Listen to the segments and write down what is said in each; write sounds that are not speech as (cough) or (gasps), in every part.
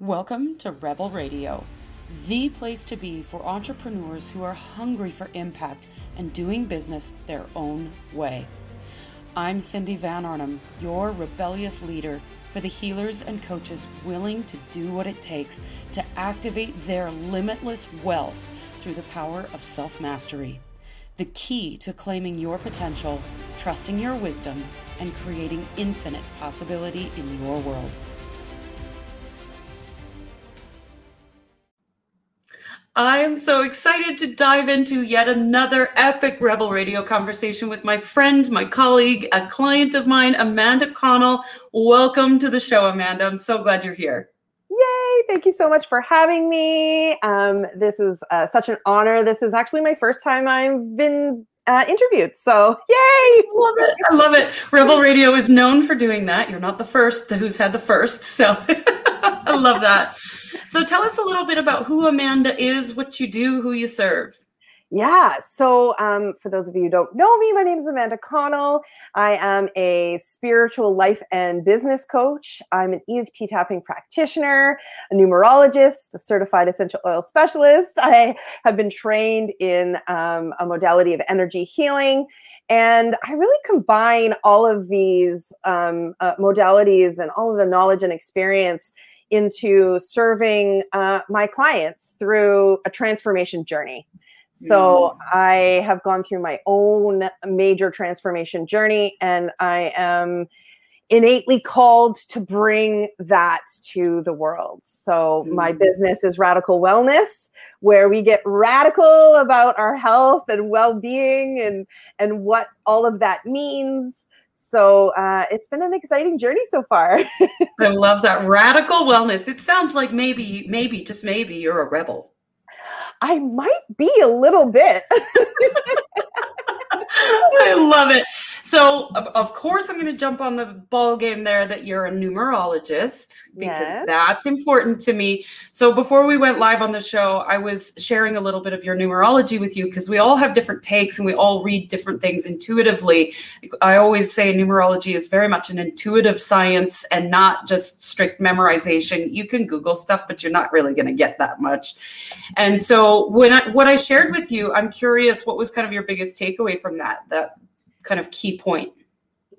Welcome to Rebel Radio, the place to be for entrepreneurs who are hungry for impact and doing business their own way. I'm Cindy Van Arnhem, your rebellious leader for the healers and coaches willing to do what it takes to activate their limitless wealth through the power of self mastery. The key to claiming your potential, trusting your wisdom, and creating infinite possibility in your world. I am so excited to dive into yet another epic Rebel Radio conversation with my friend, my colleague, a client of mine, Amanda Connell. Welcome to the show, Amanda. I'm so glad you're here. Yay! Thank you so much for having me. Um, this is uh, such an honor. This is actually my first time I've been uh, interviewed. So, (laughs) yay! Love it. I love it. Rebel Radio is known for doing that. You're not the first who's had the first. So, (laughs) I love that. So tell us a little bit about who Amanda is, what you do, who you serve. Yeah. So, um, for those of you who don't know me, my name is Amanda Connell. I am a spiritual life and business coach. I'm an EFT tapping practitioner, a numerologist, a certified essential oil specialist. (laughs) I have been trained in um, a modality of energy healing. And I really combine all of these um, uh, modalities and all of the knowledge and experience into serving uh, my clients through a transformation journey. So mm. I have gone through my own major transformation journey, and I am innately called to bring that to the world. So mm. my business is Radical Wellness, where we get radical about our health and well-being and and what all of that means. So uh, it's been an exciting journey so far. (laughs) I love that radical wellness. It sounds like maybe, maybe, just maybe you're a rebel. I might be a little bit. (laughs) (laughs) I love it. So, of course, I'm going to jump on the ball game there that you're a numerologist because yes. that's important to me. So, before we went live on the show, I was sharing a little bit of your numerology with you because we all have different takes and we all read different things intuitively. I always say numerology is very much an intuitive science and not just strict memorization. You can Google stuff, but you're not really going to get that much. And so, when I, what I shared with you, I'm curious what was kind of your biggest takeaway from that? That kind of key point?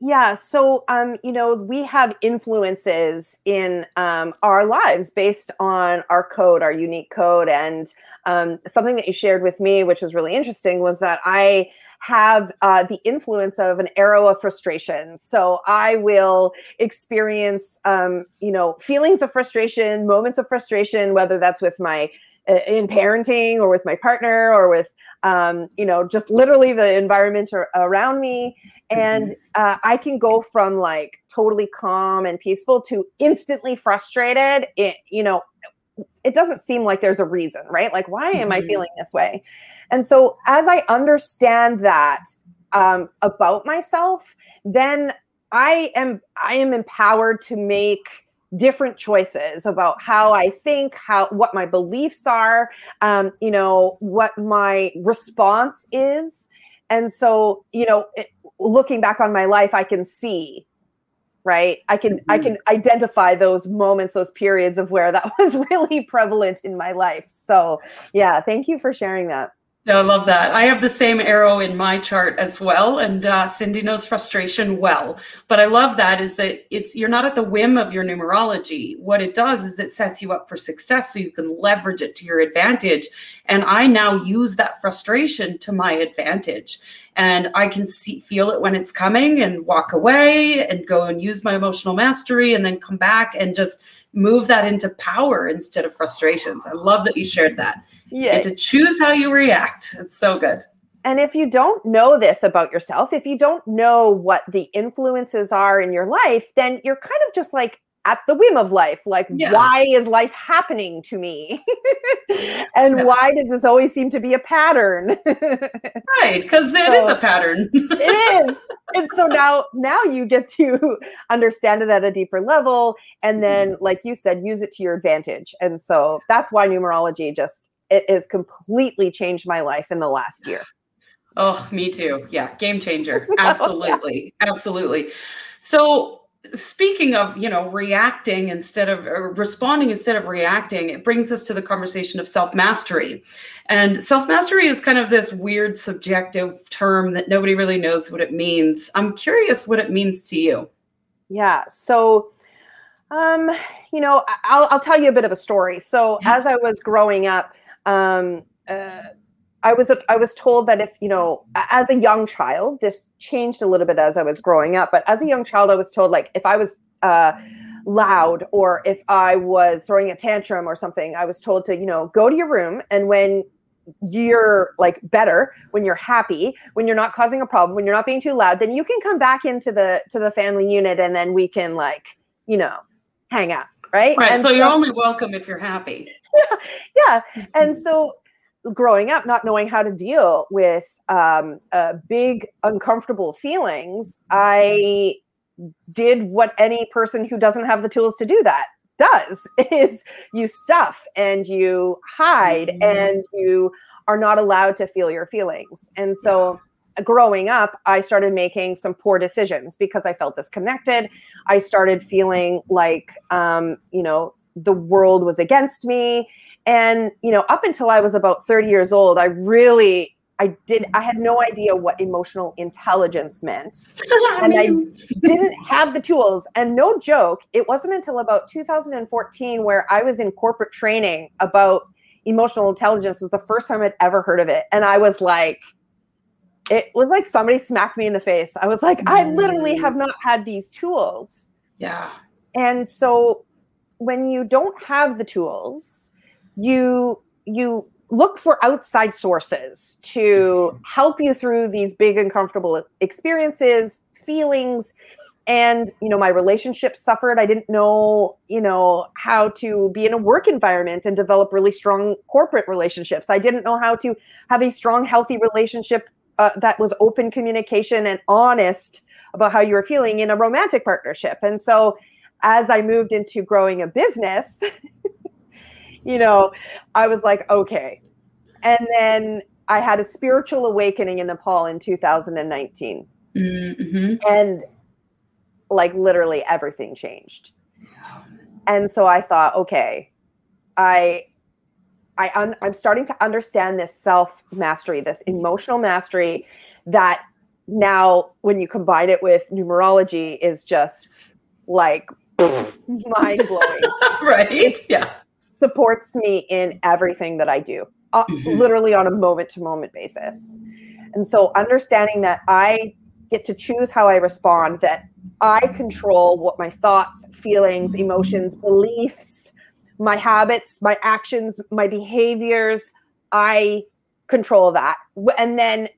Yeah, so um, you know, we have influences in um, our lives based on our code, our unique code, and um, something that you shared with me, which was really interesting, was that I have uh, the influence of an arrow of frustration. So I will experience, um, you know, feelings of frustration, moments of frustration, whether that's with my uh, in parenting or with my partner or with um, you know, just literally the environment around me. And mm-hmm. uh, I can go from like totally calm and peaceful to instantly frustrated. It, you know, it doesn't seem like there's a reason, right? Like, why am I mm-hmm. feeling this way? And so, as I understand that um, about myself, then I am I am empowered to make different choices about how I think, how what my beliefs are, um, you know, what my response is. And so, you know, it, looking back on my life, I can see, right? I can mm-hmm. I can identify those moments, those periods of where that (laughs) was really prevalent in my life. So, yeah, thank you for sharing that. I love that. I have the same arrow in my chart as well, and uh, Cindy knows frustration well. But I love that is that it's you're not at the whim of your numerology. What it does is it sets you up for success, so you can leverage it to your advantage. And I now use that frustration to my advantage, and I can see feel it when it's coming, and walk away, and go and use my emotional mastery, and then come back and just move that into power instead of frustrations. I love that you shared that. Yeah. And to choose how you react. It's so good. And if you don't know this about yourself, if you don't know what the influences are in your life, then you're kind of just like at the whim of life. Like, yeah. why is life happening to me? (laughs) and yeah. why does this always seem to be a pattern? (laughs) right, because it so, is a pattern. it is. And so now now you get to (laughs) understand it at a deeper level and then, mm-hmm. like you said, use it to your advantage. And so that's why numerology just it has completely changed my life in the last year. Oh, me too. Yeah, game changer. (laughs) Absolutely. yeah. Absolutely. So speaking of you know reacting instead of responding instead of reacting it brings us to the conversation of self-mastery and self-mastery is kind of this weird subjective term that nobody really knows what it means i'm curious what it means to you yeah so um you know i'll, I'll tell you a bit of a story. So as i was growing up um uh, I was I was told that if you know as a young child this changed a little bit as I was growing up but as a young child I was told like if I was uh, loud or if I was throwing a tantrum or something I was told to you know go to your room and when you're like better when you're happy when you're not causing a problem when you're not being too loud then you can come back into the to the family unit and then we can like you know hang out right right and so, so you're only welcome if you're happy yeah (laughs) yeah and so growing up not knowing how to deal with um, uh, big uncomfortable feelings i did what any person who doesn't have the tools to do that does (laughs) is you stuff and you hide mm-hmm. and you are not allowed to feel your feelings and so. Growing up i started making some poor decisions because i felt disconnected i started feeling like um, you know the world was against me and, you know, up until I was about 30 years old, I really I did I had no idea what emotional intelligence meant. (laughs) and I didn't have the tools. And no joke, it wasn't until about 2014 where I was in corporate training about emotional intelligence was the first time I'd ever heard of it. And I was like, it was like somebody smacked me in the face. I was like, I literally mm. have not had these tools. Yeah. And so when you don't have the tools, you you look for outside sources to mm-hmm. help you through these big uncomfortable experiences feelings and you know my relationship suffered i didn't know you know how to be in a work environment and develop really strong corporate relationships i didn't know how to have a strong healthy relationship uh, that was open communication and honest about how you were feeling in a romantic partnership and so as i moved into growing a business (laughs) you know, I was like, okay. And then I had a spiritual awakening in Nepal in 2019. Mm-hmm. And like literally everything changed. And so I thought, okay, I I un- I'm starting to understand this self mastery, this emotional mastery that now when you combine it with numerology is just like (laughs) mind blowing. right? Yeah supports me in everything that I do, uh, mm-hmm. literally on a moment to moment basis. And so understanding that I get to choose how I respond, that I control what my thoughts, feelings, emotions, beliefs, my habits, my actions, my behaviors, I control that. And then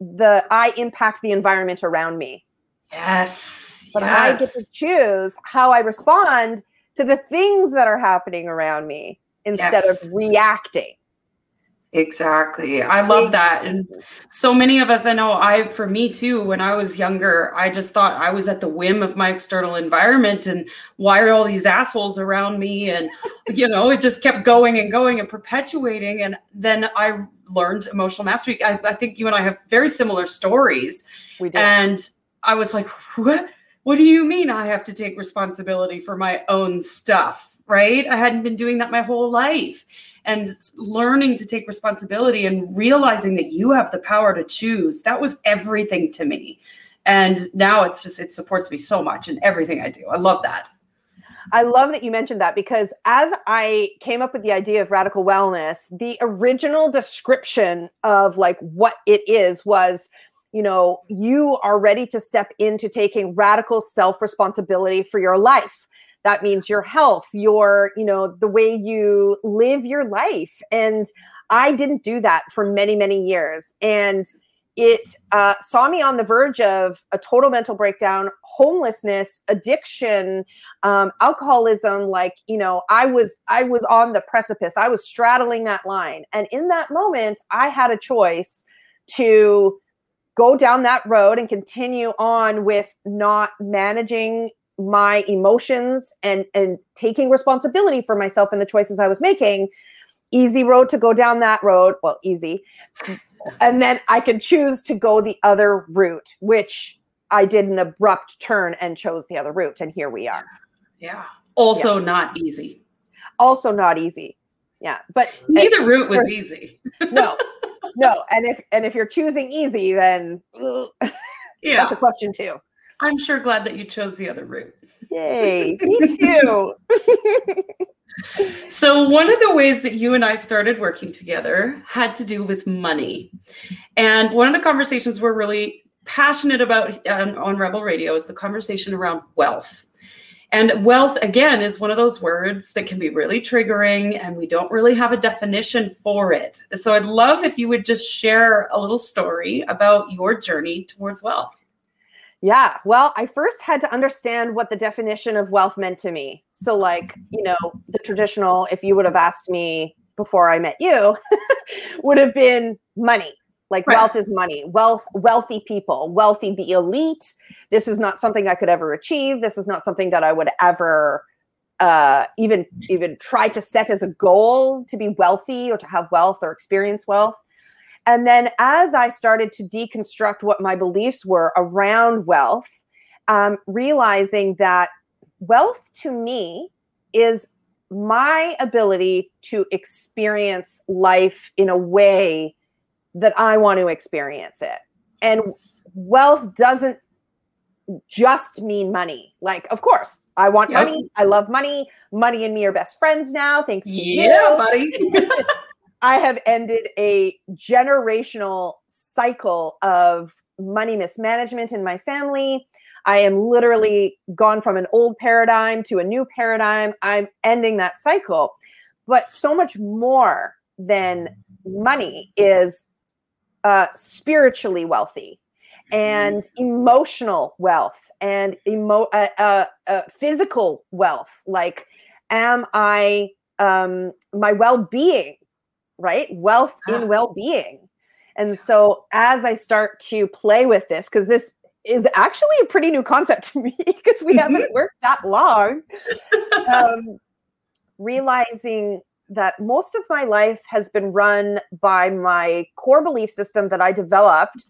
the I impact the environment around me. Yes. But yes. I get to choose how I respond to the things that are happening around me instead yes. of reacting. Exactly. I love that. And so many of us, I know I, for me too, when I was younger, I just thought I was at the whim of my external environment and why are all these assholes around me? And, (laughs) you know, it just kept going and going and perpetuating. And then I learned emotional mastery. I, I think you and I have very similar stories. We did. And I was like, what? what do you mean I have to take responsibility for my own stuff? Right? I hadn't been doing that my whole life. And learning to take responsibility and realizing that you have the power to choose, that was everything to me. And now it's just, it supports me so much in everything I do. I love that. I love that you mentioned that because as I came up with the idea of radical wellness, the original description of like what it is was you know, you are ready to step into taking radical self responsibility for your life. That means your health, your, you know, the way you live your life. And I didn't do that for many, many years. And it uh, saw me on the verge of a total mental breakdown, homelessness, addiction, um, alcoholism. Like you know, I was I was on the precipice. I was straddling that line, and in that moment, I had a choice to go down that road and continue on with not managing my emotions and and taking responsibility for myself and the choices I was making easy road to go down that road well easy and then I could choose to go the other route which I did an abrupt turn and chose the other route, and here we are. Yeah. Also yeah. not easy. Also not easy. Yeah, but (laughs) neither route was easy. (laughs) no, (laughs) no, and if and if you're choosing easy, then yeah, that's a question too. I'm sure glad that you chose the other route. Yay, me too. (laughs) (laughs) so one of the ways that you and I started working together had to do with money. And one of the conversations we're really passionate about on, on Rebel Radio is the conversation around wealth. And wealth, again, is one of those words that can be really triggering, and we don't really have a definition for it. So I'd love if you would just share a little story about your journey towards wealth. Yeah, well, I first had to understand what the definition of wealth meant to me. So, like, you know, the traditional, if you would have asked me before I met you, (laughs) would have been money. Like right. wealth is money, wealth, wealthy people, wealthy, the elite. This is not something I could ever achieve. This is not something that I would ever uh, even even try to set as a goal to be wealthy or to have wealth or experience wealth. And then as I started to deconstruct what my beliefs were around wealth, um, realizing that wealth to me is my ability to experience life in a way that I want to experience it. And wealth doesn't just mean money. Like, of course, I want yep. money. I love money. Money and me are best friends now. Thanks to yeah, you. buddy. (laughs) I have ended a generational cycle of money mismanagement in my family. I am literally gone from an old paradigm to a new paradigm. I'm ending that cycle. But so much more than money is uh, spiritually wealthy and mm-hmm. emotional wealth and emo- uh, uh, uh, physical wealth. Like, am I um, my well-being, right? Wealth in well-being. And so as I start to play with this, because this is actually a pretty new concept (laughs) to me because we haven't worked that long. Um, realizing that most of my life has been run by my core belief system that I developed,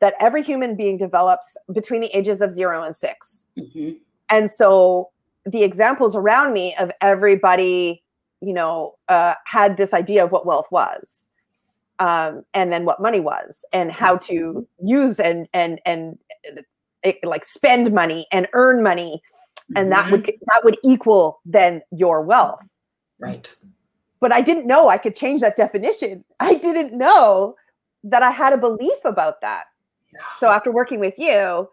that every human being develops between the ages of zero and 6 mm-hmm. And so the examples around me of everybody, you know, uh, had this idea of what wealth was. Um, and then what money was and how to use and and and it, uh, like spend money and earn money and mm-hmm. that would that would equal then your wealth right but I didn't know I could change that definition. (laughs) I didn't know that I had a belief about that. So after working with you,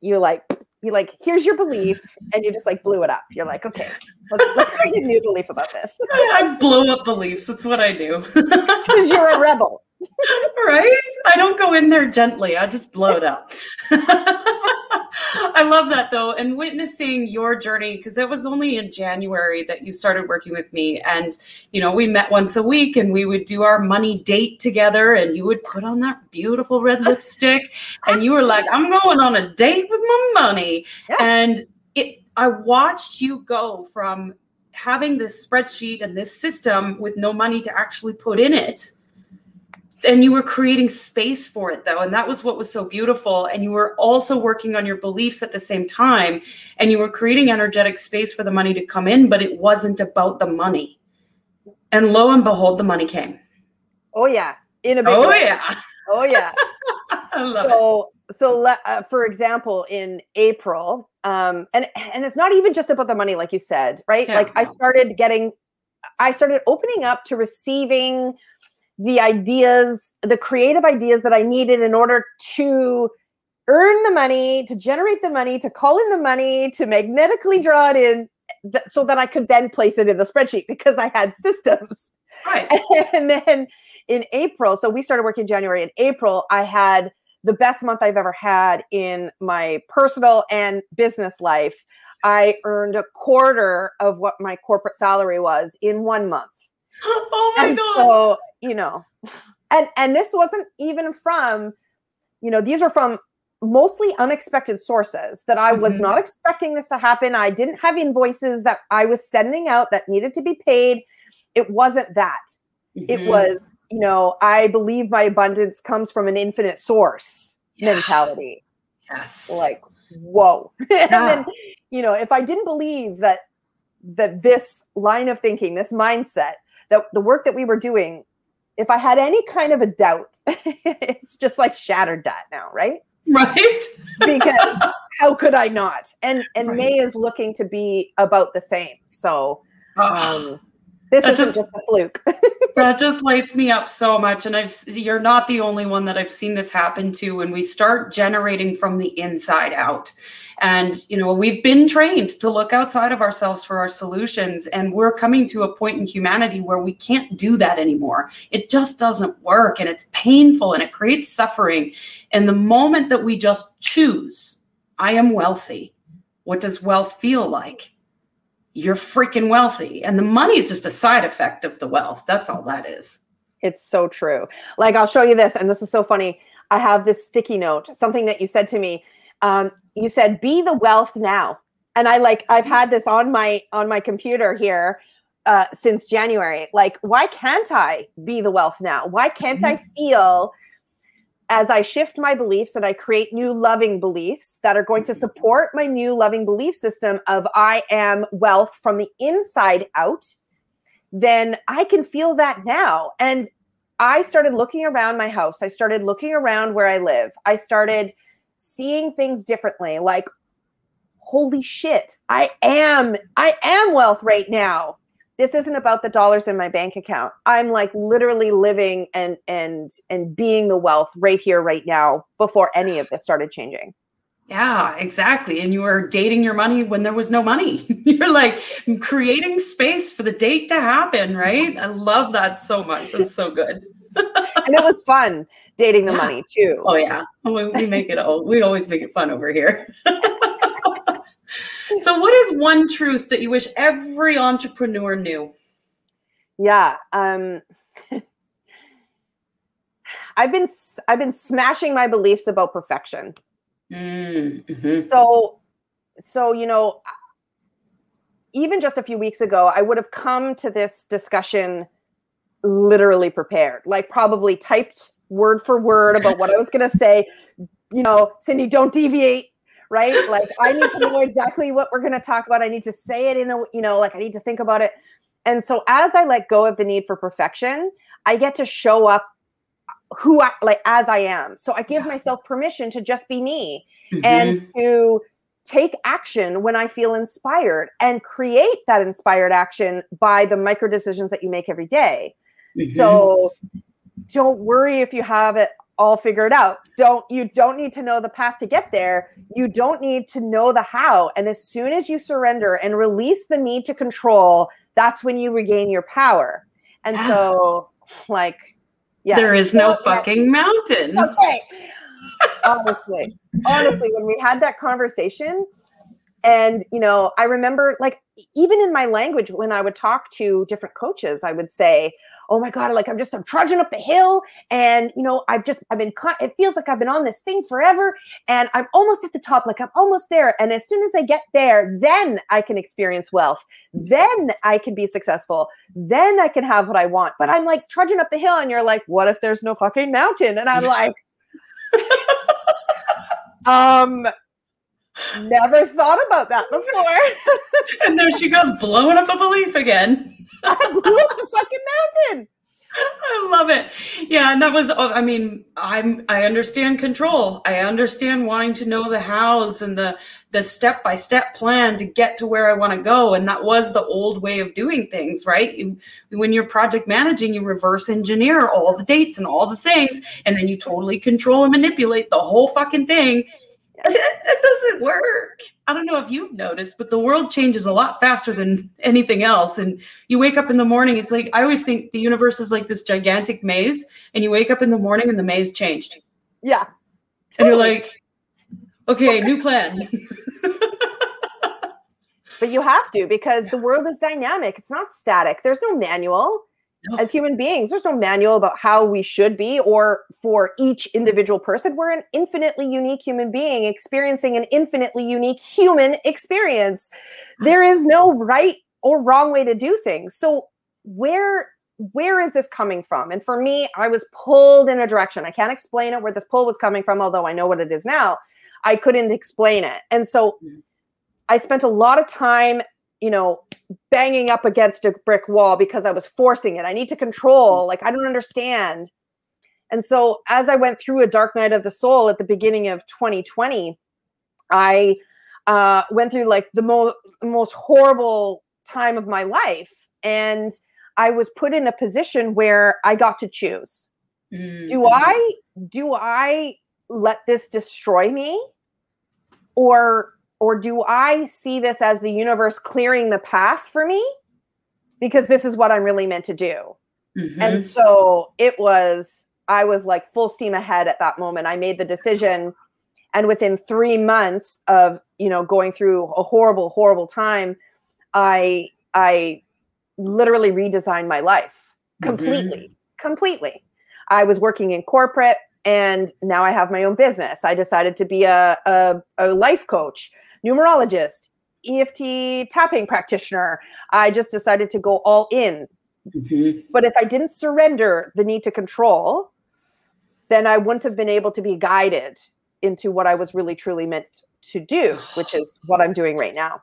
you're like, you like, here's your belief, and you just like blew it up. You're like, okay, let's, let's (laughs) create a new belief about this. (laughs) I blow up beliefs. That's what I do. (laughs) Because you're a rebel. right? I don't go in there gently. I just blow it up. I love that though. And witnessing your journey, because it was only in January that you started working with me. And, you know, we met once a week and we would do our money date together and you would put on that beautiful red (laughs) lipstick and you were like, I'm going on a date with my money. Yeah. And it I watched you go from having this spreadsheet and this system with no money to actually put in it and you were creating space for it though and that was what was so beautiful. And you were also working on your beliefs at the same time and you were creating energetic space for the money to come in but it wasn't about the money. And lo and behold the money came. Oh yeah. In a big oh way. yeah. Oh yeah. (laughs) I love so it. so uh, for example in april um and and it's not even just about the money like you said right? Yeah, like i started getting i started opening up to receiving the ideas, the creative ideas that I needed in order to earn the money, to generate the money, to call in the money, to magnetically draw it in th- so that I could then place it in the spreadsheet because I had systems. Right. (laughs) And then in April, so we started working January. In April, I had the best month I've ever had in my personal and business life. I earned a quarter of what my corporate salary was in one month. (laughs) Oh my and god. So, you know, (laughs) and and this wasn't even from, you know, these were from mostly unexpected sources that I was mm-hmm. not expecting this to happen. I didn't have invoices that I was sending out that needed to be paid. It wasn't that. Mm-hmm. It was, you know, I believe my abundance comes from an infinite source yeah. mentality. Yes. Like, whoa. (laughs) Yeah. and then, you know, if I didn't believe that that this line of thinking, this mindset, that the work that we were doing, if I had any kind of a doubt, (laughs) it's just like shattered that now, right? Right. (laughs) because how could I not? And and right. May is looking to be about the same. So um, this is just, just a fluke. (laughs) that just lights me up so much. And I've you're not the only one that I've seen this happen to when we start generating from the inside out. And you know, we've been trained to look outside of ourselves for our solutions. And we're coming to a point in humanity where we can't do that anymore. It just doesn't work and it's painful and it creates suffering. And the moment that we just choose, I am wealthy. What does wealth feel like? You're freaking wealthy. And the money is just a side effect of the wealth. That's all that is. It's so true. Like, I'll show you this, and this is so funny. I have this sticky note, something that you said to me. Um, you said, be the wealth now. And I like, I've had this on my on my computer here uh, since January. Like, why can't I be the wealth now? Why can't mm-hmm. I feel as I shift my beliefs and I create new loving beliefs that are going to mm-hmm. support my new loving belief system of I am wealth from the inside out, then I can feel that now. And I started looking around my house. I started looking around where I live. I started seeing things differently like, holy shit, I am, I am wealth right now this isn't about the dollars in my bank account. I'm like literally living and and and being the wealth right here right now before any of this started changing. Yeah exactly. And you were dating your money when there was no money. (laughs) You're like creating space for the date to happen right? I love that so much. It's so good. (laughs) And it was fun dating the yeah. money too. Oh yeah. We make it all we always make it fun over here (laughs) so, what is one truth that you wish every entrepreneur knew? Yeah, um, (laughs) I've been I've been smashing my beliefs about perfection. Mm-hmm. So, so you know, even just a few weeks ago, I would have come to this discussion literally prepared, like probably typed word for word about what I was going to say. You know, Cindy, don't deviate right? Like I need to know exactly what we're going to talk about. I need to say it in a, you know, like I need to think about it. And so as I let go of the need for perfection, I get to show up who I like as I am. So I give yeah. myself permission to just be me mm-hmm. and to take action when I feel inspired and create that inspired action by the micro decisions that you make every day. Mm-hmm. So don't worry if you have it all figured out. Don't you don't need to know the path to get there. You don't need to know the how. And as soon as you surrender and release the need to control, that's when you regain your power. And so like yeah. There is no fucking mountain. Okay. honestly. Honestly, when we had that conversation, and you know i remember like even in my language when i would talk to different coaches i would say oh my god like i'm just i'm trudging up the hill and you know i've just i've been it feels like i've been on this thing forever and i'm almost at the top like i'm almost there. And as soon as i get there then i can experience wealth. Then i can be successful. Then i can have what i want. But i'm like trudging up the hill and you're like what if there's no fucking mountain? And i'm like (laughs) (laughs) um never thought about that before (laughs) and there she goes blowing up a belief again I blew up the fucking mountain. I love it. Yeah, and that was oh, I mean, I'm I understand control. I understand wanting to know the hows and the the step-by-step plan to get to where I want to go and that was the old way of doing things, right? You, when you're project managing, you reverse engineer all the dates and all the things and then you totally control and manipulate the whole fucking thing (laughs) it doesn't work. I don't know if you've noticed, but the world changes a lot faster than anything else. And you wake up in the morning, it's like I always think the universe is like this gigantic maze, and you wake up in the morning and the maze changed. Yeah. Totally. And you're like, okay, new plan. (laughs) but you have to because the world is dynamic. It's not static. There's no manual no. as human beings. There's no manual about how we should be, or for each individual person. We're an infinitely unique human being experiencing an infinitely unique human experience. There is no right or wrong way to do things. So, where where is this coming from? And for me, I was pulled in a direction. I can't explain it where this pull was coming from, although I know what it is now. I couldn't explain it. And so mm-hmm. I spent a lot of time, you know, banging up against a brick wall because I was forcing it. I need to control, mm-hmm. like, I don't understand. And so as I went through a dark night of the soul at the beginning of 2020, I uh, went through like the mo- most horrible time of my life. And I was put in a position where I got to choose. Mm-hmm. Do I do I let this destroy me? Or or do I see this as the universe clearing the path for me? Because this is what I'm really meant to do. Mm-hmm. And so it was I was like full steam ahead at that moment. I made the decision and within 3 months of, you know, going through a horrible horrible time, I I literally redesigned my life completely, mm-hmm. completely. I was working in corporate and now I have my own business. I decided to be a, a, a life coach, numerologist, EFT tapping practitioner. I just decided to go all in. Mm-hmm. But if I didn't surrender the need to control, then I wouldn't have been able to be guided into what I was really truly meant to do, which is what I'm doing right now.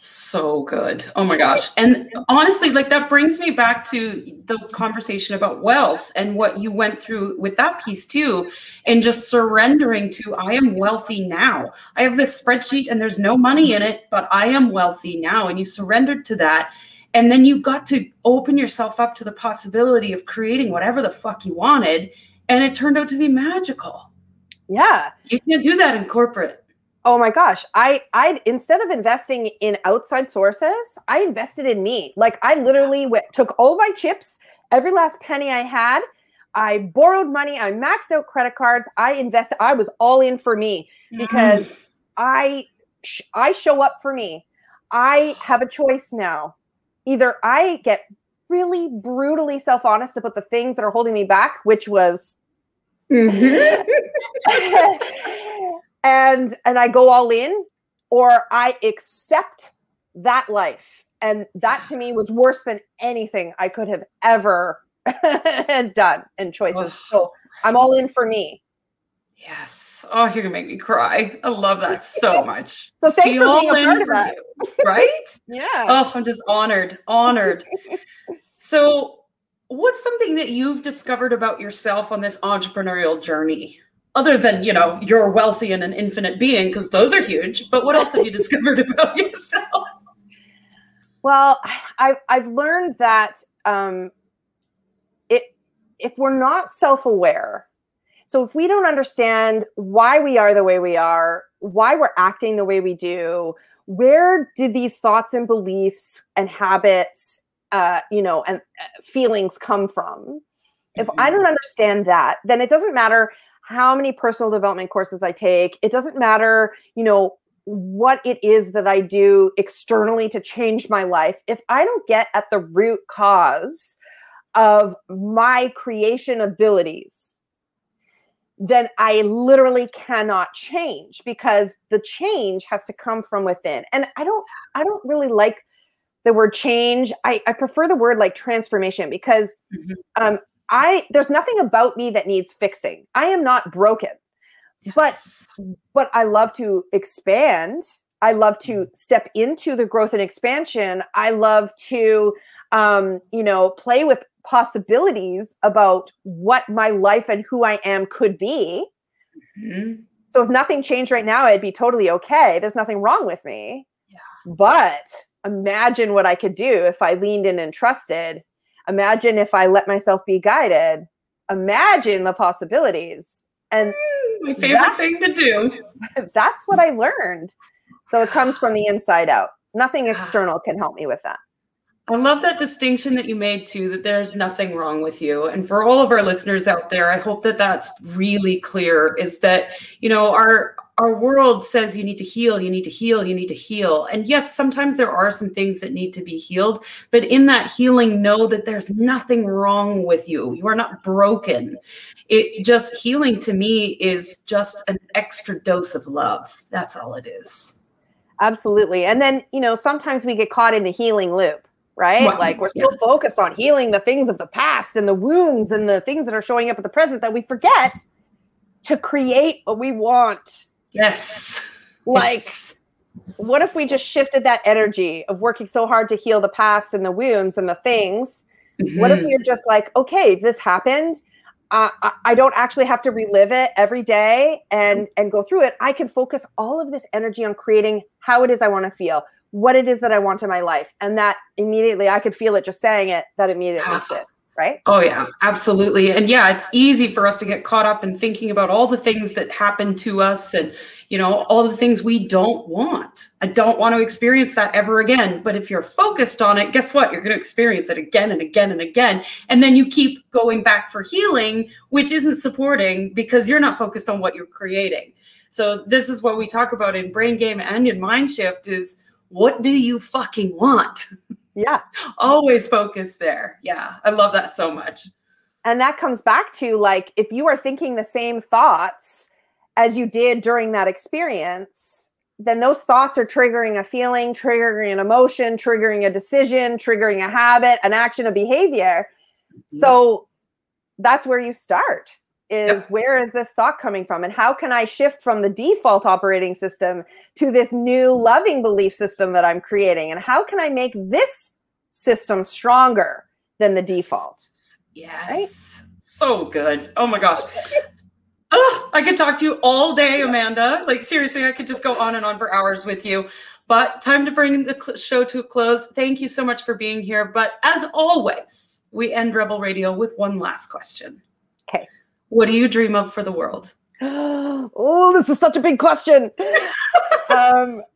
So good. Oh my gosh. And honestly, like that brings me back to the conversation about wealth and what you went through with that piece too. And just surrendering to, I am wealthy now. I have this spreadsheet and there's no money in it, but I am wealthy now. And you surrendered to that. And then you got to open yourself up to the possibility of creating whatever the fuck you wanted. And it turned out to be magical. Yeah. You can't do that in corporate. Oh my gosh. I I instead of investing in outside sources, I invested in me. Like I literally went, took all my chips, every last penny I had. I borrowed money, I maxed out credit cards, I invested I was all in for me because mm. I I show up for me. I have a choice now. Either I get really brutally self-honest about the things that are holding me back, which was mm-hmm. (laughs) (laughs) and and I go all in or I accept that life. And that to me was worse than anything I could have ever (laughs) done and choices. So I'm all in for me. Yes. Oh, you're gonna make me cry. I love that so (laughs) much. so thanks for being a part of that. You, right? (laughs) yeah. Oh, I'm just honored, honored. so, what's something that you've discovered about yourself on this entrepreneurial journey? Other than you know you're wealthy and an infinite being because those are huge but what else have you (laughs) discovered about yourself well i've, I've learned that um, it if we're not self-aware so if we don't understand why we are the way we are why we're acting the way we do where did these thoughts and beliefs and habits uh, you know and uh, feelings come from if mm-hmm. i don't understand that then it doesn't matter how many personal development courses I take. It doesn't matter, you know, what it is that I do externally to change my life. If I don't get at the root cause of my creation abilities, then I literally cannot change because the change has to come from within. And I don't I don't really like the word change. I, I prefer the word like transformation because mm-hmm. um, I there's nothing about me that needs fixing. I am not broken. Yes. But but I love to expand. I love to mm. step into the growth and expansion. I love to um, you know, play with possibilities about what my life and who I am could be. Mm-hmm. So if nothing changed right now, I'd be totally okay. There's nothing wrong with me. Yeah. But imagine what I could do if I leaned in and trusted imagine if I let myself be guided. Imagine the possibilities. And my favorite thing to do. That's (laughs) what I learned. So it comes from the inside out. Nothing ah. external can help me with that. I love that distinction that you made too, that there's nothing wrong with you. And for all of our listeners out there, I hope that that's really clear is that, you know, our, our world says you need to heal, you need to heal, you need to heal. And yes, sometimes there are some things that need to be healed, but in that healing, know that there's nothing wrong with you. You are not broken. It just healing to me is just an extra dose of love. That's all it is. Absolutely. And then, you know, sometimes we get caught in the healing loop right? Well, like we're yeah. so focused on healing the things of the past and the wounds and the things that are showing up at the present that we forget to create what we want. Yes. Like, yes. what if we just shifted that energy of working so hard to heal the past and the wounds and the things? Mm-hmm. What if mm-hmm. you're just like, okay, this happened. Uh, I don't actually have to relive it every day and and go through it. I can focus all of this energy on creating how it is I want to feel, what it is that I want in my life, and that immediately I could feel it just saying it. That immediately shifts right? Oh, yeah, absolutely. And yeah, it's easy for us to get caught up in thinking about all the things that happen to us and, you know, all the things we don't want. I don't want to experience that ever again. But if you're focused on it, guess what? You're going to experience it again and again and again. And then you keep going back for healing, which isn't supporting because you're not focused on what you're creating. So this is what we talk about in brain game and in mind shift is what do you fucking want? (laughs) Yeah. Always focus there. Yeah. I love that so much. And that comes back to like if you are thinking the same thoughts as you did during that experience, then those thoughts are triggering a feeling, triggering an emotion, triggering a decision, triggering a habit, an action, a behavior. So that's where you start is yep. where is this thought coming from? And how can i shift from the default operating system to this new loving belief system that i'm creating? And how can i make this system stronger than the default? Yes. Right? so good. Oh my gosh. (laughs) Oh, i could talk to you all day amanda. Like seriously i could just go on and on for hours with you. But time to bring the show to a close. Thank you so much for being here. But as always we end rebel radio with one last question what do you dream of for the world? (gasps) oh, this is such a big question. (laughs) um, (laughs)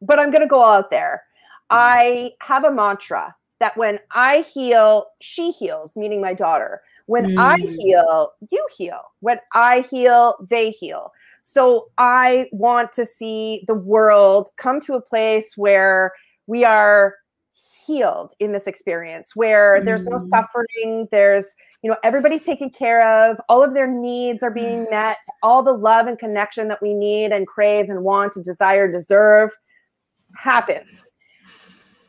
but I'm going to go out there. I have a mantra that when I heal, she heals, meaning my daughter. When mm. I heal, you heal. When I heal, they heal. So I want to see the world come to a place where we are healed in this experience, where mm. there's no mm. suffering, there's you know everybody's taken care of all of their needs are being (sighs) met all the love and connection that we need and crave and want and desire deserve happens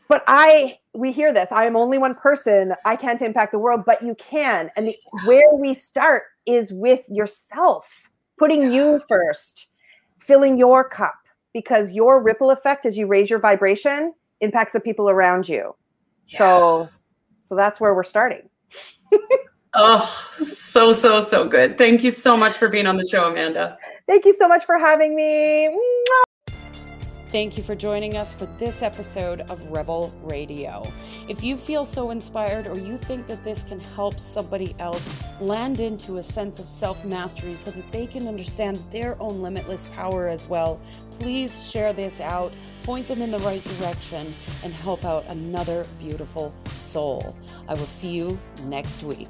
but i we hear this i am only one person i can't impact the world but you can and the, where we start is with yourself putting you first filling your cup because your ripple effect as you raise your vibration impacts the people around you yeah. so so that's where we're starting (laughs) Oh, so, so, so good. Thank you so much for being on the show, Amanda. Thank you so much for having me. Thank you for joining us for this episode of Rebel Radio. If you feel so inspired or you think that this can help somebody else land into a sense of self mastery so that they can understand their own limitless power as well, please share this out, point them in the right direction, and help out another beautiful soul. I will see you next week.